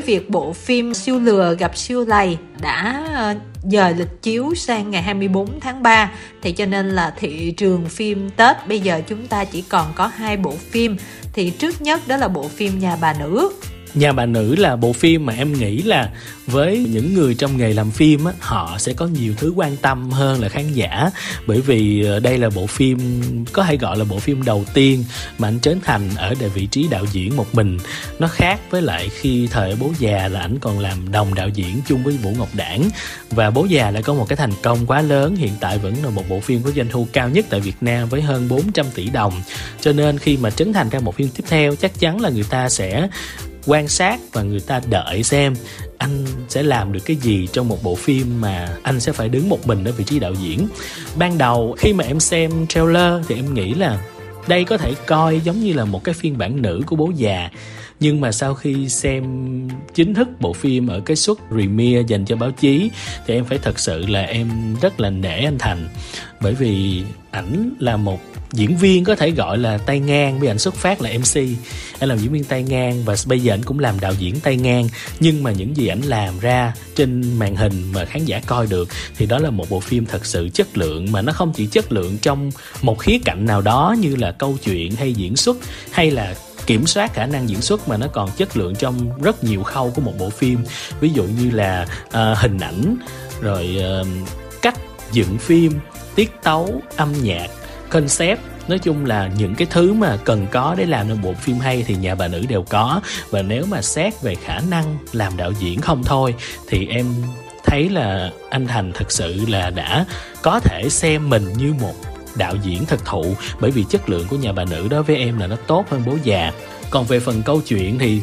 với việc bộ phim siêu lừa gặp siêu lầy đã ờ, dời lịch chiếu sang ngày 24 tháng 3 thì cho nên là thị trường phim Tết bây giờ chúng ta chỉ còn có hai bộ phim. Thì trước nhất đó là bộ phim Nhà bà nữ. Nhà bà nữ là bộ phim mà em nghĩ là với những người trong nghề làm phim á, họ sẽ có nhiều thứ quan tâm hơn là khán giả. Bởi vì ờ, đây là bộ phim có thể gọi là bộ phim đầu tiên mà anh Trấn Thành ở tại vị trí đạo diễn một mình. Nó khác với lại khi thời bố già là ảnh còn làm đồng đạo diễn chung với Vũ Ngọc Đảng. Và bố già lại có một cái thành công quá lớn hiện tại vẫn là một bộ phim có doanh thu cao nhất tại Việt Nam với hơn 400 tỷ đồng. Cho nên khi mà Trấn Thành ra một phim tiếp theo chắc chắn là người ta sẽ quan sát và người ta đợi xem anh sẽ làm được cái gì trong một bộ phim mà anh sẽ phải đứng một mình ở vị trí đạo diễn. Ban đầu khi mà em xem trailer thì em nghĩ là đây có thể coi giống như là một cái phiên bản nữ của bố già. Nhưng mà sau khi xem chính thức bộ phim ở cái suất premiere dành cho báo chí thì em phải thật sự là em rất là nể anh Thành. Bởi vì ảnh là một diễn viên có thể gọi là tay ngang vì ảnh xuất phát là mc anh làm diễn viên tay ngang và bây giờ anh cũng làm đạo diễn tay ngang. Nhưng mà những gì ảnh làm ra trên màn hình mà khán giả coi được thì đó là một bộ phim thật sự chất lượng mà nó không chỉ chất lượng trong một khía cạnh nào đó như là câu chuyện hay diễn xuất hay là kiểm soát khả năng diễn xuất mà nó còn chất lượng trong rất nhiều khâu của một bộ phim. Ví dụ như là uh, hình ảnh rồi uh, cách dựng phim tiết tấu âm nhạc concept. Nói chung là những cái thứ mà cần có để làm nên bộ phim hay thì nhà bà nữ đều có. Và nếu mà xét về khả năng làm đạo diễn không thôi, thì em thấy là anh thành thực sự là đã có thể xem mình như một đạo diễn thực thụ. Bởi vì chất lượng của nhà bà nữ đó với em là nó tốt hơn bố già. Còn về phần câu chuyện thì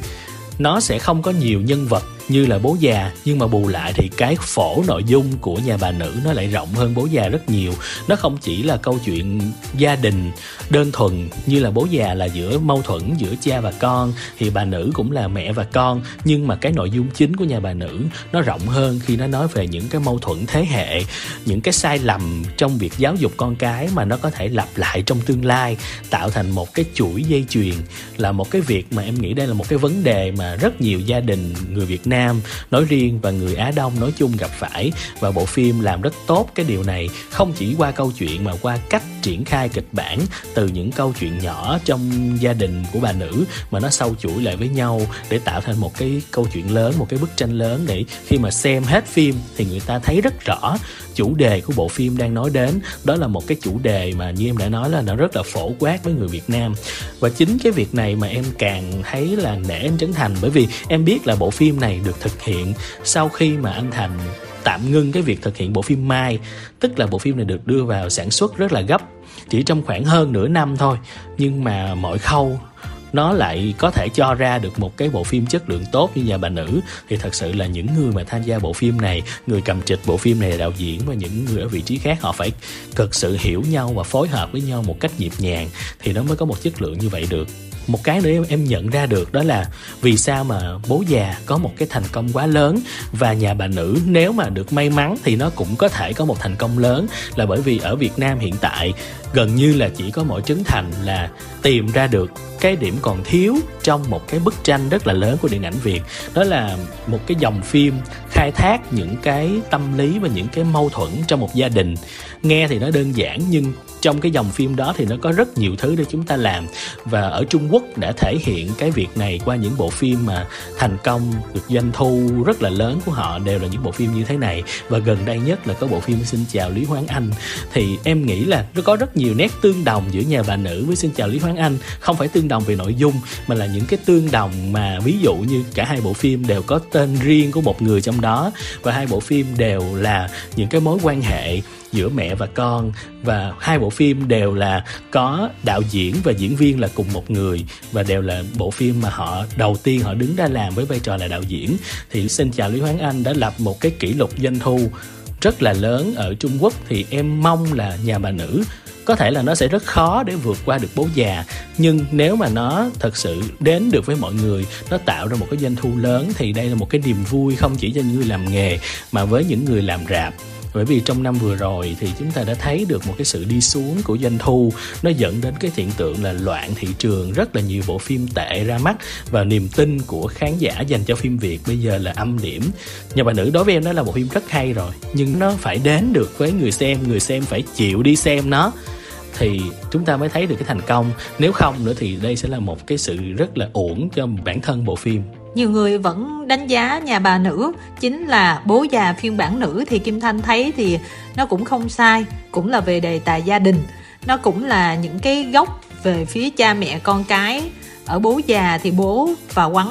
nó sẽ không có nhiều nhân vật như là bố già, nhưng mà bù lại thì cái phổ nội dung của nhà bà nữ nó lại rộng hơn bố già rất nhiều. Nó không chỉ là câu chuyện gia đình đơn thuần như là bố già là giữa mâu thuẫn giữa cha và con, thì bà nữ cũng là mẹ và con, nhưng mà cái nội dung chính của nhà bà nữ nó rộng hơn khi nó nói về những cái mâu thuẫn thế hệ, những cái sai lầm trong việc giáo dục con cái mà nó có thể lặp lại trong tương lai, tạo thành một cái chuỗi dây chuyền, là một cái việc mà em nghĩ đây là một cái vấn đề mà rất nhiều gia đình người Việt Nam Nam, nói riêng và người Á Đông nói chung gặp phải. Và bộ phim làm rất tốt cái điều này, không chỉ qua câu chuyện mà qua cách triển khai kịch bản, từ những câu chuyện nhỏ trong gia đình của bà nữ mà nó sâu chuỗi lại với nhau để tạo thành một cái câu chuyện lớn, một cái bức tranh lớn để khi mà xem hết phim thì người ta thấy rất rõ chủ đề của bộ phim đang nói đến. Đó là một cái chủ đề mà như em đã nói là nó rất là phổ quát với người Việt Nam. Và chính cái việc này mà em càng thấy là nể anh Trấn Thành. Bởi vì em biết là bộ phim này được thực hiện sau khi mà anh Thành tạm ngưng cái việc thực hiện bộ phim Mai. Tức là bộ phim này được đưa vào sản xuất rất là gấp, chỉ trong khoảng hơn nửa năm thôi. Nhưng mà mọi khâu nó lại có thể cho ra được một cái bộ phim chất lượng tốt như nhà bà nữ. Thì thật sự là những người mà tham gia bộ phim này, người cầm trịch bộ phim này là đạo diễn và những người ở vị trí khác, họ phải cực sự hiểu nhau và phối hợp với nhau một cách nhịp nhàng thì nó mới có một chất lượng như vậy được một cái nữa em, em nhận ra được đó là vì sao mà bố già có một cái thành công quá lớn và nhà bà nữ nếu mà được may mắn thì nó cũng có thể có một thành công lớn là bởi vì ở Việt Nam hiện tại gần như là chỉ có mỗi Trấn Thành là tìm ra được cái điểm còn thiếu trong một cái bức tranh rất là lớn của điện ảnh Việt. Đó là một cái dòng phim khai thác những cái tâm lý và những cái mâu thuẫn trong một gia đình. Nghe thì nó đơn giản nhưng trong cái dòng phim đó thì nó có rất nhiều thứ để chúng ta làm. Và ở Trung Quốc đã thể hiện cái việc này qua những bộ phim mà thành công, được doanh thu rất là lớn của họ đều là những bộ phim như thế này. Và gần đây nhất là có bộ phim Xin chào Lý Hoán Anh. Thì em nghĩ là nó có rất nhiều nét tương đồng giữa nhà bà nữ với Xin chào Lý Hoán Anh. Không phải tương đồng về nội dung, mà là những cái tương đồng mà ví dụ như cả hai bộ phim đều có tên riêng của một người trong đó. Và hai bộ phim đều là những cái mối quan hệ giữa mẹ và con. Và hai bộ phim đều là có đạo diễn và diễn viên là cùng một người, và đều là bộ phim mà họ, đầu tiên họ đứng ra làm với vai trò là đạo diễn. Thì xin chào Lý Hoàng Anh đã lập một cái kỷ lục doanh thu rất là lớn ở Trung Quốc. Thì em mong là nhà bà nữ, có thể là nó sẽ rất khó để vượt qua được bố già. Nhưng nếu mà nó thật sự đến được với mọi người, nó tạo ra một cái doanh thu lớn, thì đây là một cái niềm vui không chỉ cho những người làm nghề, mà với những người làm rạp bởi vì trong năm vừa rồi thì chúng ta đã thấy được một cái sự đi xuống của doanh thu. Nó dẫn đến cái hiện tượng là loạn thị trường, rất là nhiều bộ phim tệ ra mắt. Và niềm tin của khán giả dành cho phim Việt bây giờ là âm điểm. Nhà bà nữ đối với em đó là một phim rất hay rồi, nhưng nó phải đến được với người xem người xem phải chịu đi xem nó. Thì chúng ta mới thấy được cái thành công. Nếu không nữa thì đây sẽ là một cái sự rất là ổn cho bản thân bộ phim nhiều người vẫn đánh giá nhà bà nữ, chính là bố già phiên bản nữ thì kim thanh thấy thì nó cũng không sai, cũng là về đề tài gia đình. Nó cũng là những cái gốc về phía cha mẹ con cái. Ở bố già thì bố và quắn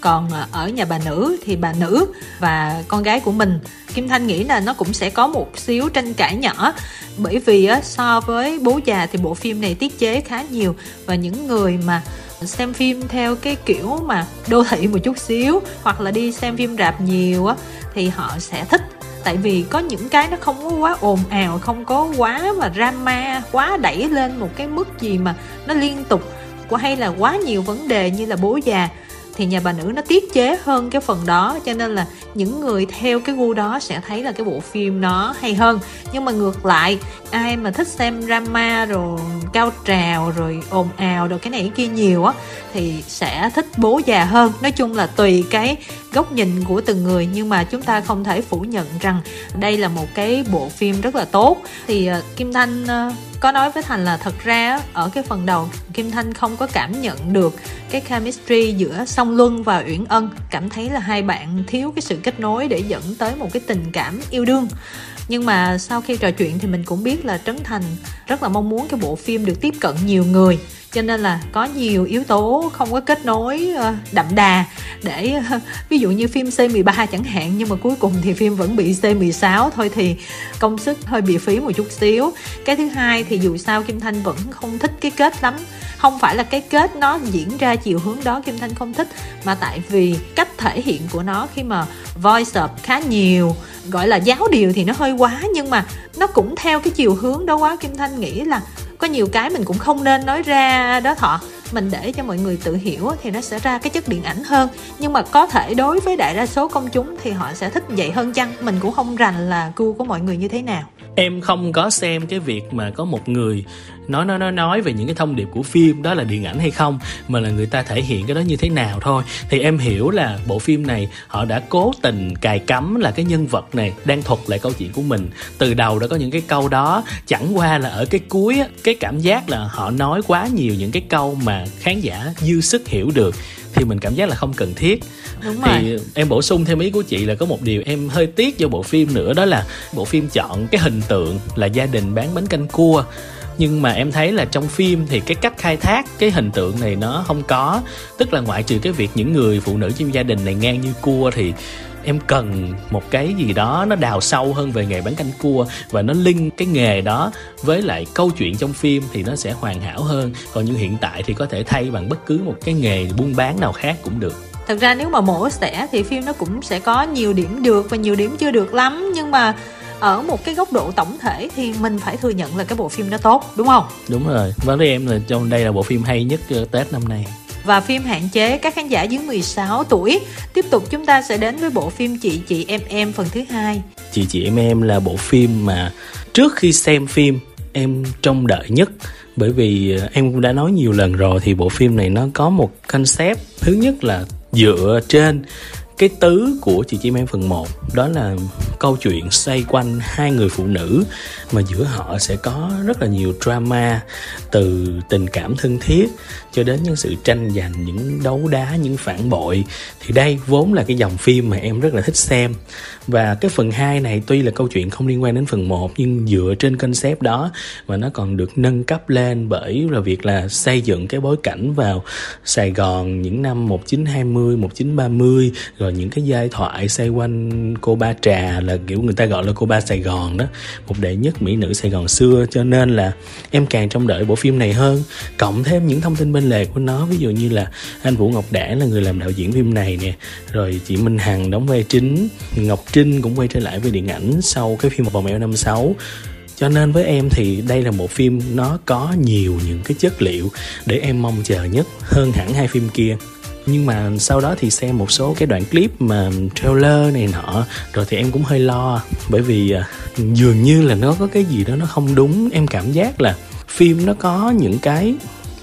còn ở nhà bà nữ thì bà nữ và con gái của mình. Kim thanh nghĩ là nó cũng sẽ có một xíu tranh cãi nhỏ, bởi vì so với bố già thì bộ phim này tiết chế khá nhiều và những người mà xem phim theo cái kiểu mà đô thị một chút xíu, hoặc là đi xem phim rạp nhiều á, thì họ sẽ thích. Tại vì có những cái nó không có quá ồn ào, không có quá mà drama, quá đẩy lên một cái mức gì mà nó liên tục hay là quá nhiều vấn đề như là bố già thì nhà bà nữ nó tiết chế hơn cái phần đó, cho nên là những người theo cái gu đó sẽ thấy là cái bộ phim nó hay hơn. Nhưng mà ngược lại, ai mà thích xem drama rồi cao trào rồi ồn ào rồi cái này cái kia nhiều á, thì sẽ thích bố già hơn. Nói chung là tùy cái góc nhìn của từng người, nhưng mà chúng ta không thể phủ nhận rằng đây là một cái bộ phim rất là tốt. Thì ờ, kim thanh ờ, có nói với thành là thật ra ở cái phần đầu, kim thanh không có cảm nhận được cái chemistry giữa song luân và uyển ân. Cảm thấy là hai bạn thiếu cái sự kết nối để dẫn tới một cái tình cảm yêu đương nhưng mà sau khi trò chuyện thì mình cũng biết là trấn thành rất là mong muốn cái bộ phim được tiếp cận nhiều người. Cho nên là có nhiều yếu tố không có kết nối ờ, đậm đà để ờ, ví dụ như phim C13 chẳng hạn, nhưng mà cuối cùng thì phim vẫn bị C16 thôi thì công sức hơi bị phí một chút xíu. Cái thứ hai thì dù sao Kim Thanh vẫn không thích cái kết lắm không phải là cái kết nó diễn ra chiều hướng đó Kim Thanh không thích, mà tại vì cách thể hiện của nó khi mà voice up khá nhiều, gọi là giáo điều thì nó hơi quá, nhưng mà nó cũng theo cái chiều hướng đó quá. Kim Thanh nghĩ là có nhiều cái mình cũng không nên nói ra đó thọ mình để cho mọi người tự hiểu thì nó sẽ ra cái chất điện ảnh hơn. Nhưng mà có thể đối với đại đa số công chúng thì họ sẽ thích vậy hơn chăng? Mình cũng không rành là gu của mọi người như thế nào. Em không có xem cái việc mà có một người nói nói nói nói về những cái thông điệp của phim đó là điện ảnh hay không, mà là người ta thể hiện cái đó như thế nào thôi. Thì em hiểu là bộ phim này họ đã cố tình cài cắm là cái nhân vật này đang thuật lại câu chuyện của mình. Từ đầu đã có những cái câu đó, chẳng qua là ở cái cuối cái cảm giác là họ nói quá nhiều những cái câu mà khán giả dư sức hiểu được thì mình cảm giác là không cần thiết. Đúng thì rồi. em bổ sung thêm ý của chị là có một điều em hơi tiếc cho bộ phim nữa đó là bộ phim chọn cái hình tượng là gia đình bán bánh canh cua. Nhưng mà em thấy là trong phim thì cái cách khai thác cái hình tượng này nó không có. Tức là ngoại trừ cái việc những người phụ nữ trong gia đình này ngang như cua thì em cần một cái gì đó nó đào sâu hơn về nghề bán canh cua và nó link cái nghề đó với lại câu chuyện trong phim thì nó sẽ hoàn hảo hơn. Còn như hiện tại thì có thể thay bằng bất cứ một cái nghề buôn bán nào khác cũng được. Thật ra nếu mà mổ xẻ thì phim nó cũng sẽ có nhiều điểm được và nhiều điểm chưa được lắm. Nhưng mà ở một cái góc độ tổng thể thì mình phải thừa nhận là cái bộ phim nó tốt đúng không? Đúng rồi. Với em là trong đây là bộ phim hay nhất ờ, tết năm nay và phim hạn chế, các khán giả dưới 16 tuổi. Tiếp tục chúng ta sẽ đến với bộ phim Chị Chị, Em Em phần thứ hai. Chị Chị, Em Em là bộ phim mà trước khi xem phim, em trông đợi nhất bởi vì ờ, em cũng đã nói nhiều lần rồi thì bộ phim này nó có một concept thứ nhất là dựa trên cái tứ của chị chim em phần 1 đó là câu chuyện xoay quanh hai người phụ nữ mà giữa họ sẽ có rất là nhiều drama từ tình cảm thân thiết cho đến những sự tranh giành những đấu đá những phản bội thì đây vốn là cái dòng phim mà em rất là thích xem. Và cái phần 2 này tuy là câu chuyện không liên quan đến phần 1 nhưng dựa trên concept đó và nó còn được nâng cấp lên bởi là việc là xây dựng cái bối cảnh vào Sài Gòn những năm 1920, 1930 rồi những cái giai thoại xoay quanh cô ba trà là kiểu người ta gọi là cô ba Sài Gòn đó một đệ nhất mỹ nữ Sài Gòn xưa. Cho nên là em càng trông đợi bộ phim này hơn. Cộng thêm những thông tin bên lề của nó. Ví dụ như là anh Vũ Ngọc Đảng là người làm đạo diễn phim này nè, rồi chị Minh Hằng đóng vai chính, Ngọc Trinh cũng quay trở lại với điện ảnh sau cái phim vòng eo năm sáu. Cho nên với em thì đây là một phim nó có nhiều những cái chất liệu để em mong chờ nhất hơn hẳn hai phim kia. Nhưng mà sau đó thì xem một số cái đoạn clip mà trailer này nọ, rồi thì em cũng hơi lo, bởi vì à, dường như là nó có cái gì đó nó không đúng. Em cảm giác là phim nó có những cái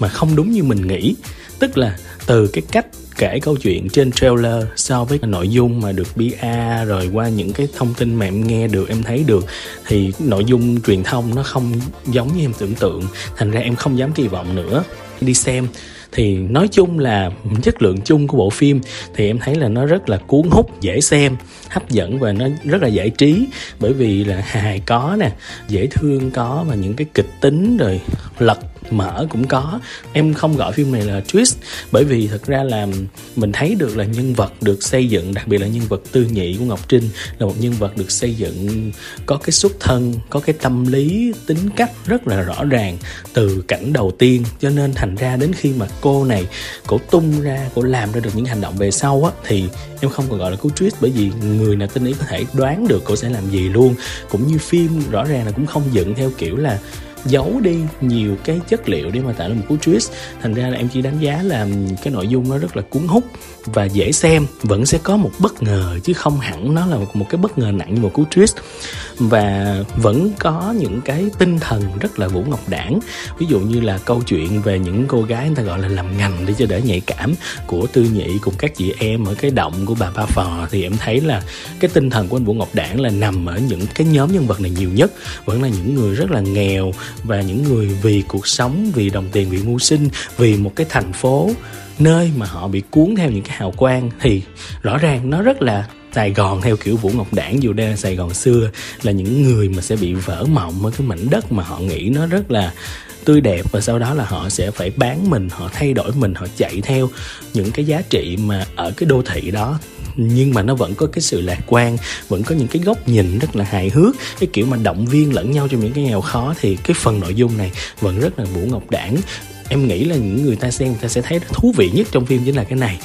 mà không đúng như mình nghĩ. Tức là từ cái cách kể câu chuyện trên trailer so với nội dung mà được PR rồi qua những cái thông tin mà em nghe được, em thấy được, thì nội dung truyền thông nó không giống như em tưởng tượng. Thành ra em không dám kỳ vọng nữa. Đi xem. Thì nói chung là chất lượng chung của bộ phim thì em thấy là nó rất là cuốn hút, dễ xem, hấp dẫn và nó rất là giải trí. Bởi vì là hài có nè, dễ thương có và những cái kịch tính rồi lật mở cũng có. Em không gọi phim này là twist, bởi vì thật ra là mình thấy được là nhân vật được xây dựng, đặc biệt là nhân vật tư nhị của ngọc trinh là một nhân vật được xây dựng có cái xuất thân, có cái tâm lý tính cách rất là rõ ràng từ cảnh đầu tiên. Cho nên thành ra đến khi mà cô này, cổ tung ra, cổ làm ra được những hành động về sau á, thì em không còn gọi là cú twist, bởi vì người nào tin ý có thể đoán được cô sẽ làm gì luôn. Cũng như phim rõ ràng là cũng không dựng theo kiểu là giấu đi nhiều cái chất liệu để mà tạo ra một cú twist. Thành ra là em chỉ đánh giá là ừ, cái nội dung nó rất là cuốn hút và dễ xem, vẫn sẽ có một bất ngờ chứ không hẳn nó là một cái bất ngờ nặng như một cú twist. Và vẫn có những cái tinh thần rất là vũ ngọc đảng. Ví dụ như là câu chuyện về những cô gái người ta gọi là làm ngành để cho đỡ nhạy cảm của tư nhị cùng các chị em ở cái động của bà ba phò, thì em thấy là cái tinh thần của anh vũ ngọc đảng là nằm ở những cái nhóm nhân vật này nhiều nhất. Vẫn là những người rất là nghèo và những người vì cuộc sống, vì đồng tiền vì mưu sinh, vì một cái thành phố, nơi mà họ bị cuốn theo những cái hào quang, thì rõ ràng nó rất là Sài Gòn theo kiểu Vũ Ngọc Đảng dù đây là Sài Gòn xưa là những người mà sẽ bị vỡ mộng ở cái mảnh đất mà họ nghĩ nó rất là tươi đẹp và sau đó là họ sẽ phải bán mình, họ thay đổi mình, họ chạy theo những cái giá trị mà ở cái đô thị đó nhưng mà nó vẫn có cái sự lạc quan, vẫn có những cái góc nhìn rất là hài hước, cái kiểu mà động viên lẫn nhau trong những cái nghèo khó thì cái phần nội dung này vẫn rất là vũ ngọc đảng. Em nghĩ là những người ta xem người ta sẽ thấy thú vị nhất trong phim chính là cái này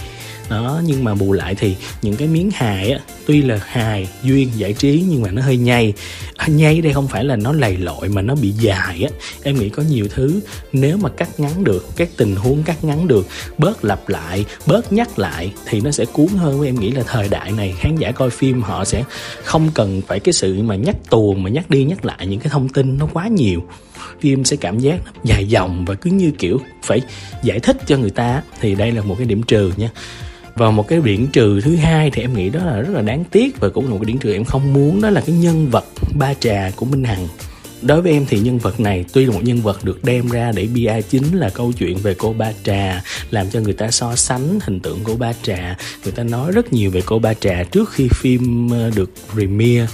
đó nhưng mà bù lại thì những cái miếng hài á tuy là hài duyên giải trí nhưng mà nó hơi nhây. À, nhây đây không phải là nó lầy lội mà nó bị dài á. Em nghĩ có nhiều thứ nếu mà cắt ngắn được các tình huống cắt ngắn được bớt lặp lại bớt nhắc lại thì nó sẽ cuốn hơn em nghĩ là thời đại này. Khán giả coi phim họ sẽ không cần phải cái sự mà nhắc tuồng mà nhắc đi nhắc lại những cái thông tin nó quá nhiều. Phim sẽ cảm giác dài dòng và cứ như kiểu phải giải thích cho người ta thì đây là một cái điểm trừ nha và một cái điểm trừ thứ hai thì em nghĩ đó là rất là đáng tiếc và cũng là một cái điểm trừ em không muốn, đó là cái nhân vật ba trà của minh hằng. Đối với em thì nhân vật này tuy là một nhân vật được đem ra để bia chính là câu chuyện về cô ba trà, làm cho người ta so sánh hình tượng cô ba trà. Người ta nói rất nhiều về cô ba trà trước khi phim ờ, được premiere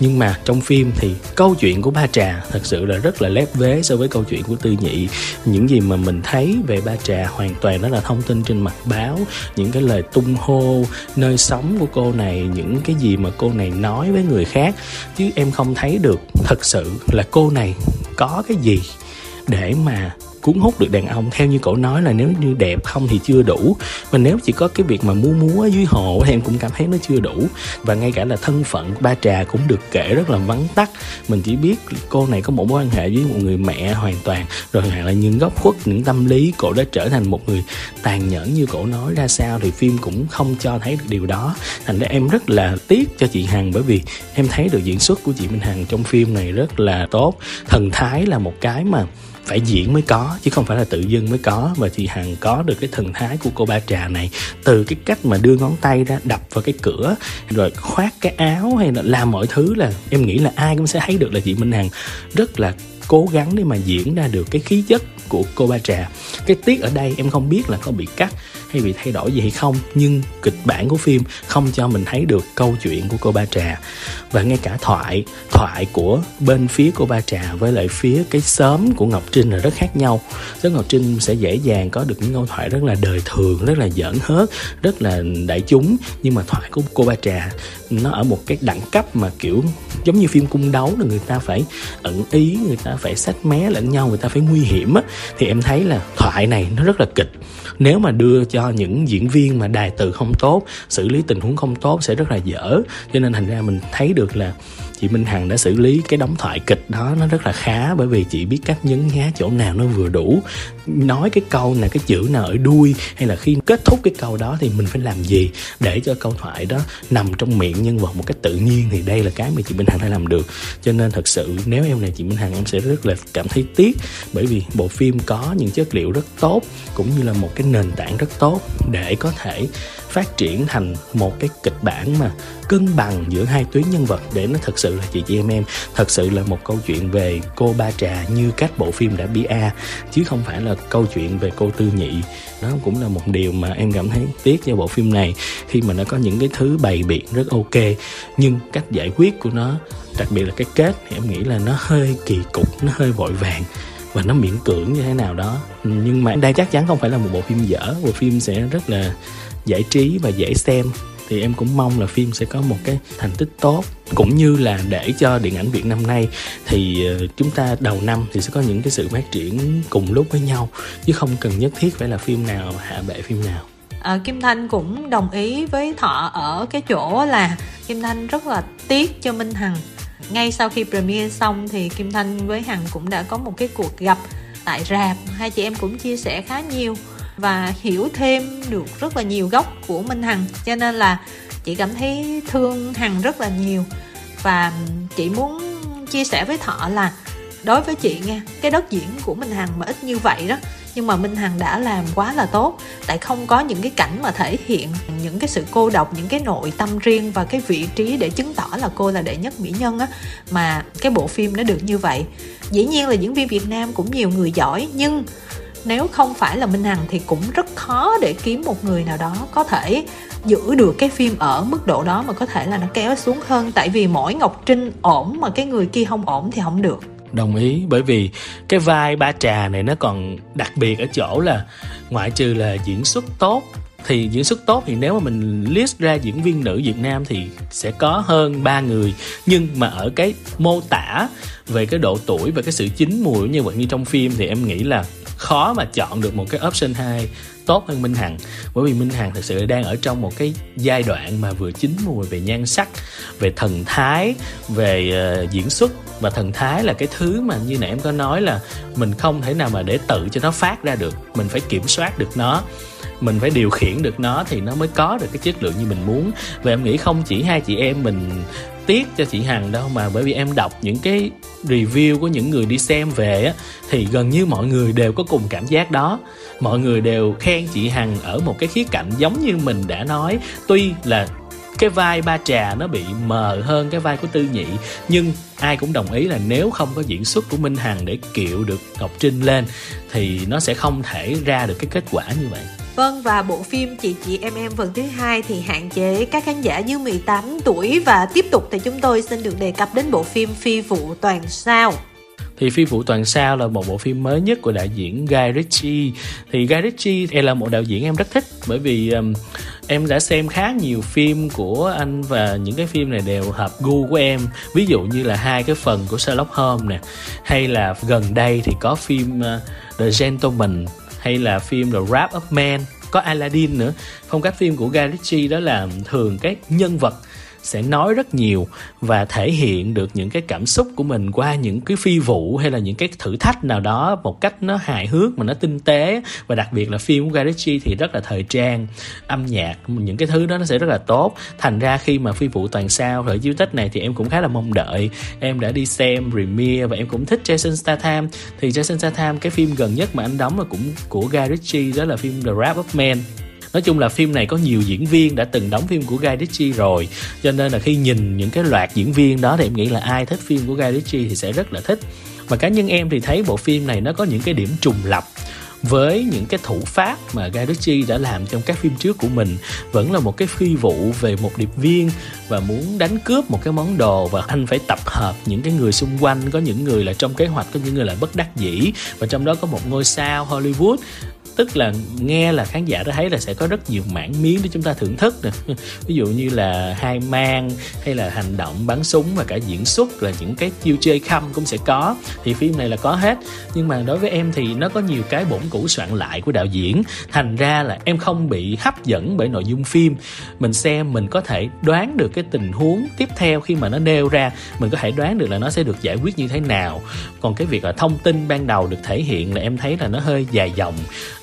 nhưng mà trong phim thì câu chuyện của ba trà thật sự là rất là lép vế so với câu chuyện của tư nhị. Những gì mà mình thấy về ba trà hoàn toàn đó là thông tin trên mặt báo, những cái lời tung hô, nơi sống của cô này, những cái gì mà cô này nói với người khác. Chứ em không thấy được thật sự là cô này có cái gì để mà cuốn hút được đàn ông. Theo như cậu nói là nếu như đẹp không thì chưa đủ. Mà nếu chỉ có cái việc mà múa múa dưới hồ thì em cũng cảm thấy nó chưa đủ. Và ngay cả là thân phận ba trà cũng được kể rất là vắn tắt. Mình chỉ biết cô này có một mối quan hệ với một người mẹ hoàn toàn. Rồi hoặc là những góc khuất, những tâm lý cổ đã trở thành một người tàn nhẫn như cổ nói ra sao thì phim cũng không cho thấy được điều đó. Thành ra em rất là tiếc cho chị hằng bởi vì em thấy được diễn xuất của chị minh hằng trong phim này rất là tốt. Thần thái là một cái mà phải diễn mới có, chứ không phải là tự dưng mới có. Và chị hằng có được cái thần thái của cô ba trà này, từ cái cách mà đưa ngón tay ra, đập vào cái cửa, rồi khoác cái áo, hay là làm mọi thứ là em nghĩ là ai cũng sẽ thấy được là chị minh hằng rất là cố gắng để mà diễn ra được cái khí chất của cô ba trà. Cái tiết ở đây em không biết là có bị cắt hay bị thay đổi gì hay không, nhưng kịch bản của phim không cho mình thấy được câu chuyện của cô ba trà. Và ngay cả thoại thoại của bên phía cô ba trà với lại phía cái xóm của ngọc trinh là rất khác nhau. Xóm ngọc trinh sẽ dễ dàng có được những câu thoại rất là đời thường, rất là giỡn hớt rất là đại chúng. Nhưng mà thoại của cô ba trà, nó ở một cái đẳng cấp mà kiểu giống như phim cung đấu là người ta phải ẩn ý, người ta phải sách mé lẫn nhau, người ta phải nguy hiểm á. Thì em thấy là thoại này nó rất là kịch. Nếu mà đưa cho những diễn viên mà đài từ không tốt, xử lý tình huống không tốt sẽ rất là dở. Cho nên thành ra mình thấy được là chị Minh Hằng đã xử lý cái đóng thoại kịch đó, nó rất là khá, bởi vì chị biết cách nhấn nhá chỗ nào nó vừa đủ. Nói cái câu nào cái chữ nào ở đuôi, hay là khi kết thúc cái câu đó thì mình phải làm gì để cho câu thoại đó nằm trong miệng nhân vật một cách tự nhiên thì đây là cái mà chị Minh Hằng đã làm được. Cho nên thật sự, nếu em là chị Minh Hằng, em sẽ rất là cảm thấy tiếc, bởi vì bộ phim có những chất liệu rất tốt, cũng như là một cái nền tảng rất tốt để có thể phát triển thành một cái kịch bản mà cân bằng giữa hai tuyến nhân vật để nó thật sự là chị chị em em. Thật sự là một câu chuyện về cô ba trà như các bộ phim đã bia chứ không phải là câu chuyện về cô tư nhị. Đó cũng là một điều mà em cảm thấy tiếc cho bộ phim này, khi mà nó có những cái thứ bày biện rất ok, nhưng cách giải quyết của nó, đặc biệt là cái kết, thì em nghĩ là nó hơi kỳ cục, nó hơi vội vàng và nó miễn cưỡng như thế nào đó. Nhưng mà đây chắc chắn không phải là một bộ phim dở, bộ phim sẽ rất là giải trí và dễ xem thì em cũng mong là phim sẽ có một cái thành tích tốt. Cũng như là để cho điện ảnh Việt năm nay thì ờ, chúng ta đầu năm thì sẽ có những cái sự phát triển cùng lúc với nhau chứ không cần nhất thiết phải là phim nào hạ bệ phim nào. À, Kim Thanh cũng đồng ý với Thọ ở cái chỗ là Kim Thanh rất là tiếc cho Minh Hằng. Ngay sau khi premiere xong thì Kim Thanh với Hằng cũng đã có một cái cuộc gặp tại rạp. Hai chị em cũng chia sẻ khá nhiều và hiểu thêm được rất là nhiều góc của Minh Hằng. Cho nên là chị cảm thấy thương Hằng rất là nhiều. Và chị muốn chia sẻ với Thọ là đối với chị nghe cái đất diễn của Minh Hằng mà ít như vậy đó, nhưng mà Minh Hằng đã làm quá là tốt. Tại không có những cái cảnh mà thể hiện những cái sự cô độc, những cái nội tâm riêng và cái vị trí để chứng tỏ là cô là đệ nhất mỹ nhân á, mà cái bộ phim nó được như vậy. Dĩ nhiên là diễn viên Việt Nam cũng nhiều người giỏi, nhưng nếu không phải là Minh Hằng thì cũng rất khó để kiếm một người nào đó có thể giữ được cái phim ở mức độ đó mà có thể là nó kéo xuống hơn. Tại vì mỗi Ngọc Trinh ổn mà cái người kia không ổn thì không được. Đồng ý, bởi vì cái vai ba trà này nó còn đặc biệt ở chỗ là ngoại trừ là diễn xuất tốt, thì diễn xuất tốt thì nếu mà mình list ra diễn viên nữ Việt Nam thì sẽ có hơn ba người. Nhưng mà ở cái mô tả về cái độ tuổi và cái sự chín mùi như vậy như trong phim thì em nghĩ là khó mà chọn được một cái option 2 tốt hơn Minh Hằng. Bởi vì Minh Hằng thực sự đang ở trong một cái giai đoạn mà vừa chín mùi về nhan sắc về thần thái về uh, diễn xuất. Và thần thái là cái thứ mà như nãy em có nói là mình không thể nào mà để tự cho nó phát ra được. Mình phải kiểm soát được nó mình phải điều khiển được nó thì nó mới có được cái chất lượng như mình muốn. Và em nghĩ không chỉ hai chị em mình tiếc cho chị Hằng đâu, mà bởi vì em đọc những cái review của những người đi xem về á, thì gần như mọi người đều có cùng cảm giác đó. Mọi người đều khen chị Hằng ở một cái khía cạnh giống như mình đã nói. Tuy là cái vai ba trà nó bị mờ hơn cái vai của tư nhị, nhưng ai cũng đồng ý là nếu không có diễn xuất của minh hằng để kiệu được ngọc trinh lên, thì nó sẽ không thể ra được cái kết quả như vậy. Vâng và bộ phim Chị Chị Em Em phần thứ hai thì hạn chế các khán giả dưới 18 tuổi. Và tiếp tục thì chúng tôi xin được đề cập đến bộ phim Phi vụ toàn sao. Thì phi vụ toàn sao là một bộ phim mới nhất của đạo diễn Guy Ritchie. Thì Guy Ritchie là một đạo diễn em rất thích bởi vì um, em đã xem khá nhiều phim của anh và những cái phim này đều hợp gu của em. Ví dụ như là hai cái phần của Sherlock Holmes nè hay là gần đây thì có phim uh, The Gentleman hay là phim The Wrap Up Man, có Aladdin nữa. Phong cách phim của Guy Ritchie đó là thường các nhân vật sẽ nói rất nhiều và thể hiện được những cái cảm xúc của mình qua những cái phi vụ hay là những cái thử thách nào đó một cách nó hài hước mà nó tinh tế. Và đặc biệt là phim của Guy thì rất là thời trang, âm nhạc, những cái thứ đó nó sẽ rất là tốt. Thành ra khi mà phi vụ toàn sao thời chiếu tết này thì em cũng khá là mong đợi. Em đã đi xem premiere và em cũng thích Jason Statham. Thì Jason Statham, cái phim gần nhất mà anh đóng là cũng của Guy Ritchie đó là phim The Wrap Up Man nói chung là phim này có nhiều diễn viên đã từng đóng phim của Guy Ritchie rồi. Cho nên là khi nhìn những cái loạt diễn viên đó thì em nghĩ là ai thích phim của Guy Ritchie thì sẽ rất là thích. Mà cá nhân em thì thấy bộ phim này nó có những cái điểm trùng lập với những cái thủ pháp mà Guy Ritchie đã làm trong các phim trước của mình. Vẫn là một cái phi vụ về một điệp viên và muốn đánh cướp một cái món đồ và anh phải tập hợp những cái người xung quanh. Có những người là trong kế hoạch, có những người là bất đắc dĩ. Và trong đó có một ngôi sao Hollywood tức là nghe là khán giả đã thấy là sẽ có rất nhiều mảng miếng để chúng ta thưởng thức nè. Ví dụ như là hai mang, hay là hành động bắn súng và cả diễn xuất là những cái chiêu chơi khăm cũng sẽ có. Thì phim này là có hết. Nhưng mà đối với em thì nó có nhiều cái bổn cũ soạn lại của đạo diễn. Thành ra là em không bị hấp dẫn bởi nội dung phim. Mình xem mình có thể đoán được cái tình huống tiếp theo khi mà nó nêu ra. Mình có thể đoán được là nó sẽ được giải quyết như thế nào. Còn cái việc là thông tin ban đầu được thể hiện là em thấy là nó hơi dài dòng.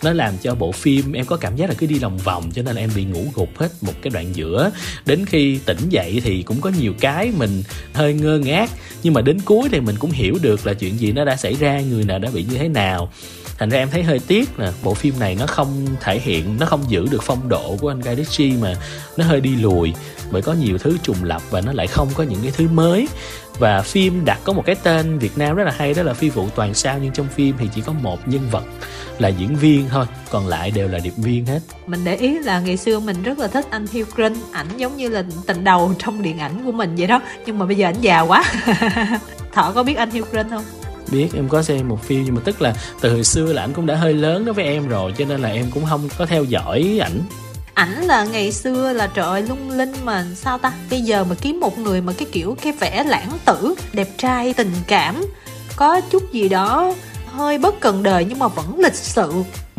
Nó nó làm cho bộ phim em có cảm giác là cứ đi lòng vòng, cho nên là em bị ngủ gục hết một cái đoạn giữa. Đến khi tỉnh dậy thì cũng có nhiều cái mình hơi ngơ ngác, nhưng mà đến cuối thì mình cũng hiểu được là chuyện gì nó đã xảy ra, người nào đã bị như thế nào thành ra em thấy hơi tiếc là bộ phim này nó không thể hiện, nó không giữ được phong độ của anh Guy Ritchie mà nó hơi đi lùi bởi có nhiều thứ trùng lập và nó lại không có những cái thứ mới. Và phim đặt có một cái tên Việt Nam rất là hay, đó là phi vụ toàn sao, nhưng trong phim thì chỉ có một nhân vật là diễn viên thôi, còn lại đều là điệp viên hết. Mình để ý là ngày xưa mình rất là thích anh Hugh Grant ảnh giống như là tình đầu trong điện ảnh của mình vậy đó, nhưng mà bây giờ ảnh già quá. Thọ có biết anh Hugh Grant không? Biết em có xem một phim, nhưng mà tức là từ hồi xưa là ảnh cũng đã hơi lớn đối với em rồi, cho nên là em cũng không có theo dõi ảnh. Ảnh là ngày xưa là trời lung linh mà sao ta? Bây giờ mà kiếm một người mà cái kiểu cái vẻ lãng tử, đẹp trai, tình cảm, có chút gì đó hơi bất cần đời nhưng mà vẫn lịch sự.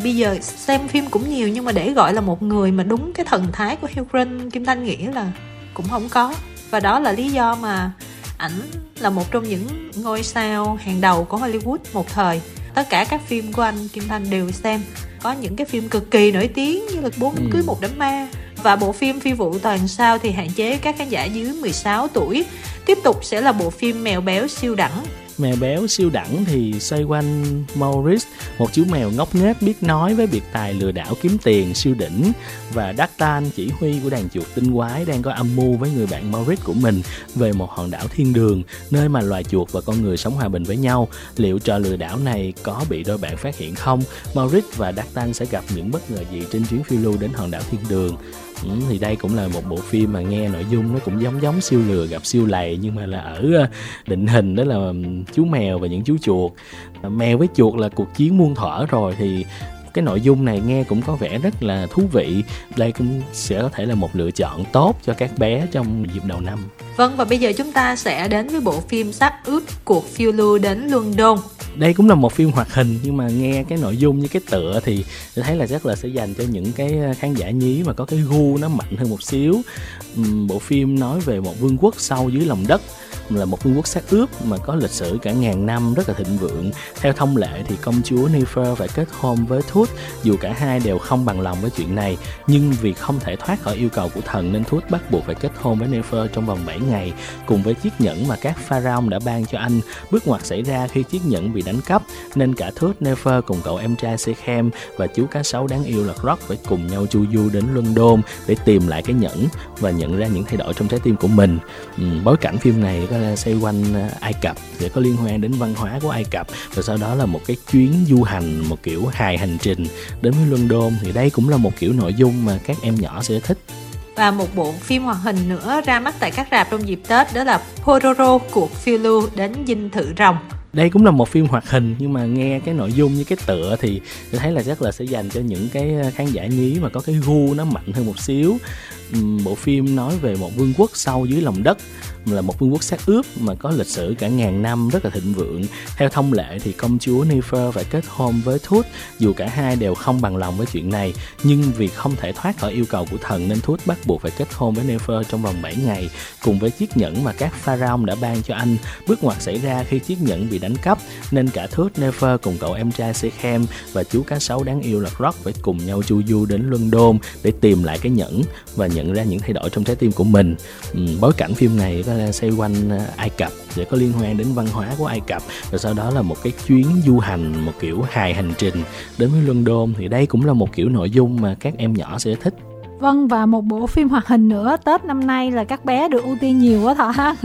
Bây giờ xem phim cũng nhiều nhưng mà để gọi là một người mà đúng cái thần thái của Hugh Grant, Kim Thanh nghĩ là cũng không có. Và đó là lý do mà ảnh là một trong những ngôi sao hàng đầu của Hollywood một thời. Tất cả các phim của anh Kim Thanh đều xem. Có những cái phim cực kỳ nổi tiếng như là bốn ừ. cưới một đám ma. Và bộ phim phi vụ toàn sao thì hạn chế các khán giả dưới 16 tuổi. Tiếp tục sẽ là bộ phim mèo béo siêu đẳng mèo béo siêu đẳng thì xoay quanh Maurice, một chú mèo ngốc nghếch biết nói với biệt tài lừa đảo kiếm tiền siêu đỉnh và dactan chỉ huy của đàn chuột tinh quái đang có âm mưu với người bạn Maurice của mình về một hòn đảo thiên đường nơi mà loài chuột và con người sống hòa bình với nhau. Liệu trò lừa đảo này có bị đôi bạn phát hiện không? Maurice và dactan sẽ gặp những bất ngờ gì trên chuyến phiêu lưu đến hòn đảo thiên đường? Ừ, thì đây cũng là một bộ phim mà nghe nội dung nó cũng giống giống siêu lừa gặp siêu lầy nhưng mà là ở ờ, định hình đó là chú mèo và những chú chuột. Mèo với chuột là cuộc chiến muôn thuở rồi thì cái nội dung này nghe cũng có vẻ rất là thú vị. Đây cũng sẽ có thể là một lựa chọn tốt cho các bé trong dịp đầu năm vâng và bây giờ chúng ta sẽ đến với bộ phim Sắc ướp cuộc phiêu lưu đến London. Đây cũng là một phim hoạt hình, nhưng mà nghe cái nội dung như cái tựa thì thấy là chắc là sẽ dành cho những cái ờ, khán giả nhí mà có cái gu nó mạnh hơn một xíu. Bộ phim nói về một vương quốc sâu dưới lòng đất là một vương quốc xác ướp mà có lịch sử cả ngàn năm rất là thịnh vượng. Theo thông lệ thì công chúa Nefer phải kết hôn với Thút dù cả hai đều không bằng lòng với chuyện này. Nhưng vì không thể thoát khỏi yêu cầu của thần nên Thút bắt buộc phải kết hôn với Nefer trong vòng 7 ngày cùng với chiếc nhẫn mà các pharaoh đã ban cho anh. Bước ngoặt xảy ra khi chiếc nhẫn bị đánh cắp nên cả Thút Nefer cùng cậu em trai Sechem và chú cá sấu đáng yêu là Rock phải cùng nhau chu du đến London để tìm lại cái nhẫn và nhận ra những thay đổi trong trái tim của mình. Ừ, bối cảnh phim này có xoay quanh ờ, Ai Cập. Để có liên quan đến văn hóa của Ai Cập. Và sau đó là một cái chuyến du hành một kiểu hài hành trình đến với London. Thì đây cũng là một kiểu nội dung mà các em nhỏ sẽ thích. Và một bộ phim hoạt hình nữa ra mắt tại các rạp trong dịp Tết đó là Pororo cuộc phiêu lưu đến dinh thự rồng. Đây cũng là một phim hoạt hình nhưng mà nghe cái nội dung như cái tựa thì thấy là chắc là sẽ dành cho những cái khán giả nhí mà có cái gu nó mạnh hơn một xíu. Bộ phim nói về một vương quốc sâu dưới lòng đất là một vương quốc xác ướp mà có lịch sử cả ngàn năm rất là thịnh vượng. Theo thông lệ thì công chúa Nefer phải kết hôn với Thút dù cả hai đều không bằng lòng với chuyện này. Nhưng vì không thể thoát khỏi yêu cầu của thần nên Thút bắt buộc phải kết hôn với Nefer trong vòng 7 ngày, cùng với chiếc nhẫn mà các pharaoh đã ban cho anh. Bước ngoặt xảy ra khi chiếc nhẫn bị đánh cắp, nên cả Thút Nefer cùng cậu em trai Sechem và chú cá sấu đáng yêu là Rock phải cùng nhau chu du đến London để tìm lại cái nhẫn và nhận ra những thay đổi trong trái tim của mình. Bối cảnh phim này có xoay quanh ờ, Ai Cập. Để có liên quan đến văn hóa của Ai Cập. Rồi sau đó là một cái chuyến du hành một kiểu hài hành trình đến với London. Thì đây cũng là một kiểu nội dung mà các em nhỏ sẽ thích. Vâng và một bộ phim hoạt hình nữa. Tết năm nay là các bé được ưu tiên nhiều quá thọ ha.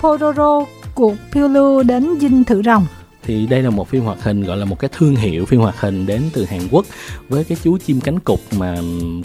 Pororo cuộc phiêu lưu đến dinh thự rồng thì đây là một phim hoạt hình, gọi là một cái thương hiệu phim hoạt hình đến từ Hàn Quốc với cái chú chim cánh cụt mà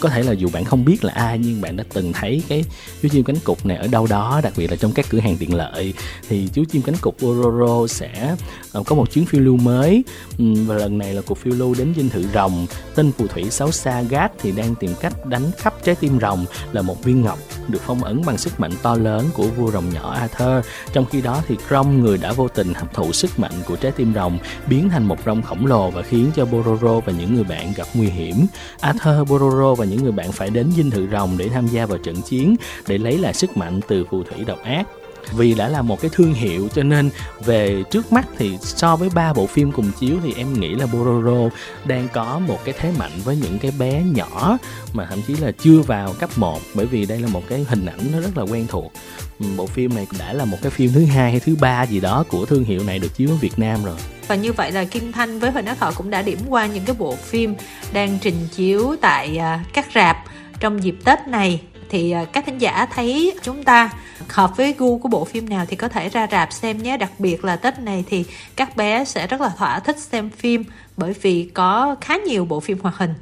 có thể là dù bạn không biết là ai nhưng bạn đã từng thấy cái chú chim cánh cụt này ở đâu đó, đặc biệt là trong các cửa hàng tiện lợi. Thì chú chim cánh cụt Ororo sẽ ờ, có một chuyến phiêu lưu mới. Và lần này là cuộc phiêu lưu đến dinh thự rồng. Tên phù thủy xấu xa Gat thì đang tìm cách đánh khắp trái tim rồng là một viên ngọc được phong ấn bằng sức mạnh to lớn của vua rồng nhỏ Arthur. Trong khi đó thì Krom người đã vô tình hấp thụ sức mạnh của trái tim rồng biến thành một rồng khổng lồ và khiến cho Bororo và những người bạn gặp nguy hiểm. Arthur, Bororo và những người bạn phải đến dinh thự rồng để tham gia vào trận chiến để lấy lại sức mạnh từ phù thủy độc ác vì đã là một cái thương hiệu, cho nên về trước mắt thì so với ba bộ phim cùng chiếu thì em nghĩ là Bororo đang có một cái thế mạnh với những cái bé nhỏ mà thậm chí là chưa vào cấp 1 bởi vì đây là một cái hình ảnh nó rất là quen thuộc. Ừ, bộ phim này đã là một cái phim thứ hai hay thứ ba gì đó của thương hiệu này được chiếu ở Việt Nam rồi. Và như vậy là Kim Thanh với Huỳnh Ác Thọ cũng đã điểm qua những cái bộ phim đang trình chiếu tại à, các rạp trong dịp Tết này. Thì à, các thính giả thấy chúng ta hợp với gu của bộ phim nào thì có thể ra rạp xem nhé. Đặc biệt là tết này thì các bé sẽ rất là thỏa thích xem phim bởi vì có khá nhiều bộ phim hoạt hình.